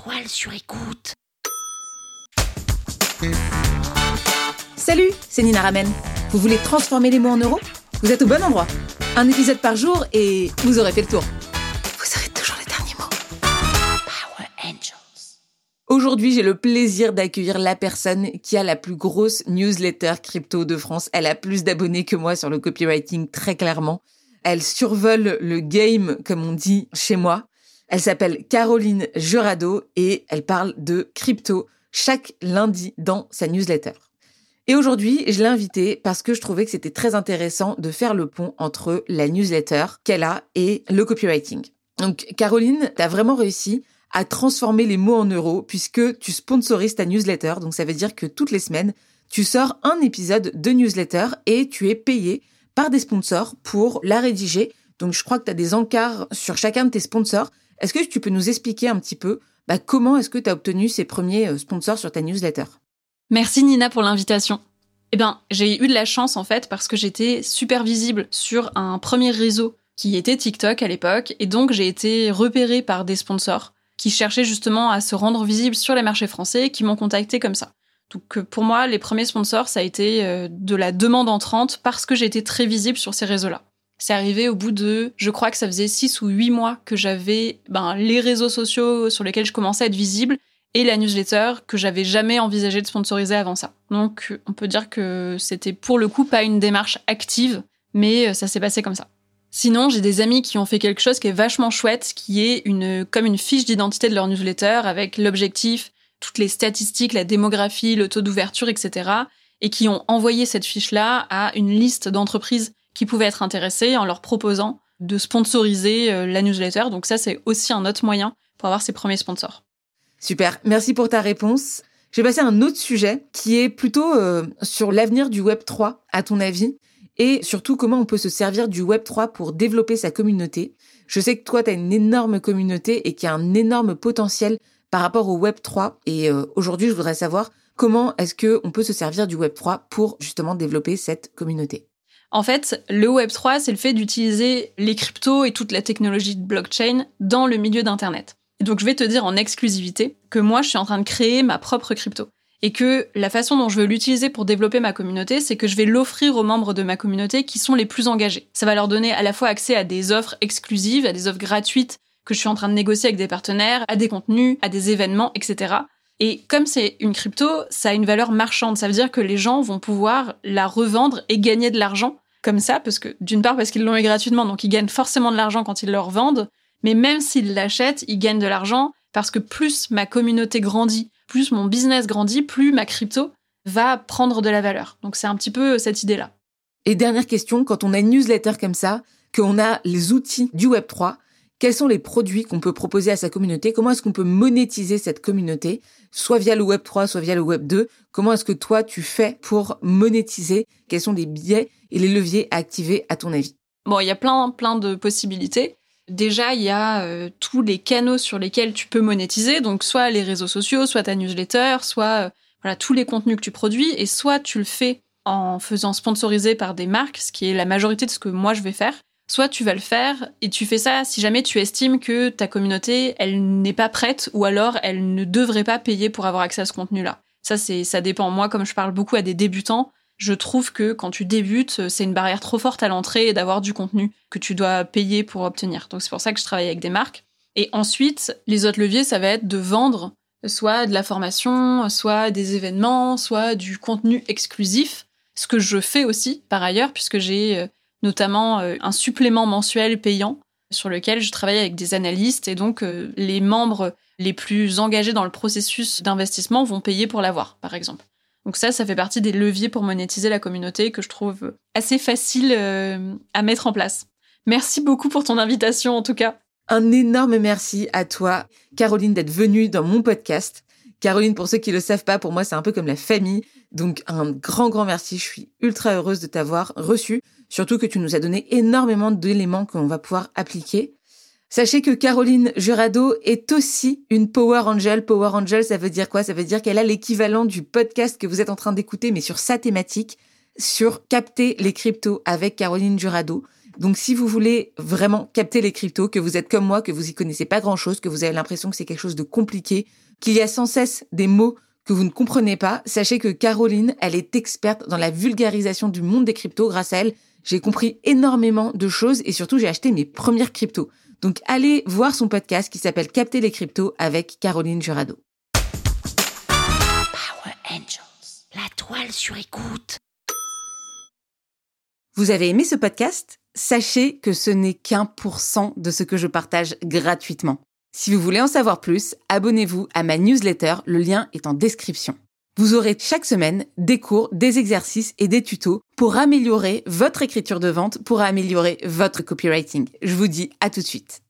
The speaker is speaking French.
étoiles sur écoute. Salut, c'est Nina Ramen. Vous voulez transformer les mots en euros? Vous êtes au bon endroit. Un épisode par jour et vous aurez fait le tour. Vous aurez toujours les derniers mots. Power Angels. Aujourd'hui, j'ai le plaisir d'accueillir la personne qui a la plus grosse newsletter crypto de France. Elle a plus d'abonnés que moi sur le copywriting, très clairement. Elle survole le game, comme on dit chez moi. Elle s'appelle Caroline Jurado et elle parle de crypto chaque lundi dans sa newsletter. Et aujourd'hui, je l'ai invitée parce que je trouvais que c'était très intéressant de faire le pont entre la newsletter qu'elle a et le copywriting. Donc, Caroline, t'as vraiment réussi à transformer les mots en euros puisque tu sponsorises ta newsletter. Donc, ça veut dire que toutes les semaines, tu sors un épisode de newsletter et tu es payé par des sponsors pour la rédiger. Donc, je crois que tu as des encarts sur chacun de tes sponsors. Est-ce que tu peux nous expliquer un petit peu bah, comment est-ce que tu as obtenu ces premiers euh, sponsors sur ta newsletter? Merci Nina pour l'invitation. Eh ben, j'ai eu de la chance en fait parce que j'étais super visible sur un premier réseau qui était TikTok à l'époque et donc j'ai été repérée par des sponsors qui cherchaient justement à se rendre visible sur les marchés français et qui m'ont contacté comme ça. Donc euh, pour moi, les premiers sponsors, ça a été euh, de la demande entrante parce que j'étais très visible sur ces réseaux-là. C'est arrivé au bout de, je crois que ça faisait six ou huit mois que j'avais ben, les réseaux sociaux sur lesquels je commençais à être visible et la newsletter que j'avais jamais envisagé de sponsoriser avant ça. Donc on peut dire que c'était pour le coup pas une démarche active, mais euh, ça s'est passé comme ça. Sinon, j'ai des amis qui ont fait quelque chose qui est vachement chouette, qui est une comme une fiche d'identité de leur newsletter avec l'objectif, toutes les statistiques, la démographie, le taux d'ouverture, etc. et qui ont envoyé cette fiche-là à une liste d'entreprises qui pouvaient être intéressés en leur proposant de sponsoriser euh, la newsletter. Donc ça, c'est aussi un autre moyen pour avoir ses premiers sponsors. Super, merci pour ta réponse. Je vais passer à un autre sujet qui est plutôt euh, sur l'avenir du Web 3, à ton avis, et surtout comment on peut se servir du Web 3 pour développer sa communauté. Je sais que toi, tu as une énorme communauté et qu'il y a un énorme potentiel par rapport au Web 3. Et euh, aujourd'hui, je voudrais savoir comment est-ce que on peut se servir du Web 3 pour justement développer cette communauté. En fait, le Web3, c'est le fait d'utiliser les cryptos et toute la technologie de blockchain dans le milieu d'Internet. donc, je vais te dire en exclusivité que moi, je suis en train de créer ma propre crypto. Et que la façon dont je veux l'utiliser pour développer ma communauté, c'est que je vais l'offrir aux membres de ma communauté qui sont les plus engagés. Ça va leur donner à la fois accès à des offres exclusives, à des offres gratuites que je suis en train de négocier avec des partenaires, à des contenus, à des événements, etc. Et comme c'est une crypto, ça a une valeur marchande. Ça veut dire que les gens vont pouvoir la revendre et gagner de l'argent comme ça, parce que d'une part parce qu'ils l'ont eu gratuitement, donc ils gagnent forcément de l'argent quand ils le revendent. Mais même s'ils l'achètent, ils gagnent de l'argent parce que plus ma communauté grandit, plus mon business grandit, plus ma crypto va prendre de la valeur. Donc c'est un petit peu cette idée-là. Et dernière question, quand on a une newsletter comme ça, qu'on a les outils du Web3, quels sont les produits qu'on peut proposer à sa communauté? Comment est-ce qu'on peut monétiser cette communauté, soit via le Web 3, soit via le Web 2 Comment est-ce que toi, tu fais pour monétiser? Quels sont les biais et les leviers à activer à ton avis? Bon, il y a plein, plein de possibilités. Déjà, il y a euh, tous les canaux sur lesquels tu peux monétiser, donc soit les réseaux sociaux, soit ta newsletter, soit euh, voilà tous les contenus que tu produis, et soit tu le fais en faisant sponsoriser par des marques, ce qui est la majorité de ce que moi je vais faire, Soit tu vas le faire et tu fais ça si jamais tu estimes que ta communauté, elle n'est pas prête ou alors elle ne devrait pas payer pour avoir accès à ce contenu-là. Ça, c'est, ça dépend. Moi, comme je parle beaucoup à des débutants, je trouve que quand tu débutes, c'est une barrière trop forte à l'entrée d'avoir du contenu que tu dois payer pour obtenir. Donc c'est pour ça que je travaille avec des marques. Et ensuite, les autres leviers, ça va être de vendre soit de la formation, soit des événements, soit du contenu exclusif, ce que je fais aussi par ailleurs, puisque j'ai euh, notamment euh, un supplément mensuel payant sur lequel je travaille avec des analystes et donc euh, les membres les plus engagés dans le processus d'investissement vont payer pour l'avoir, par exemple. Donc ça, ça fait partie des leviers pour monétiser la communauté que je trouve assez facile euh, à mettre en place. Merci beaucoup pour ton invitation en tout cas. Un énorme merci à toi, Caroline, d'être venue dans mon podcast. Caroline, pour ceux qui le savent pas, pour moi, c'est un peu comme la famille. Donc, un grand, grand merci. Je suis ultra heureuse de t'avoir reçu. Surtout que tu nous as donné énormément d'éléments qu'on va pouvoir appliquer. Sachez que Caroline Jurado est aussi une Power Angel. Power Angel, ça veut dire quoi? Ça veut dire qu'elle a l'équivalent du podcast que vous êtes en train d'écouter, mais sur sa thématique, sur capter les cryptos avec Caroline Jurado. Donc si vous voulez vraiment capter les cryptos, que vous êtes comme moi, que vous y connaissez pas grand-chose, que vous avez l'impression que c'est quelque chose de compliqué, qu'il y a sans cesse des mots que vous ne comprenez pas, sachez que Caroline, elle est experte dans la vulgarisation du monde des cryptos. Grâce à elle, j'ai compris énormément de choses et surtout j'ai acheté mes premières cryptos. Donc allez voir son podcast qui s'appelle Capter les cryptos avec Caroline Jurado. Power Angels. La toile sur écoute. Vous avez aimé ce podcast? Sachez que ce n'est qu'un pour cent de ce que je partage gratuitement. Si vous voulez en savoir plus, abonnez-vous à ma newsletter, le lien est en description. Vous aurez chaque semaine des cours, des exercices et des tutos pour améliorer votre écriture de vente, pour améliorer votre copywriting. Je vous dis à tout de suite.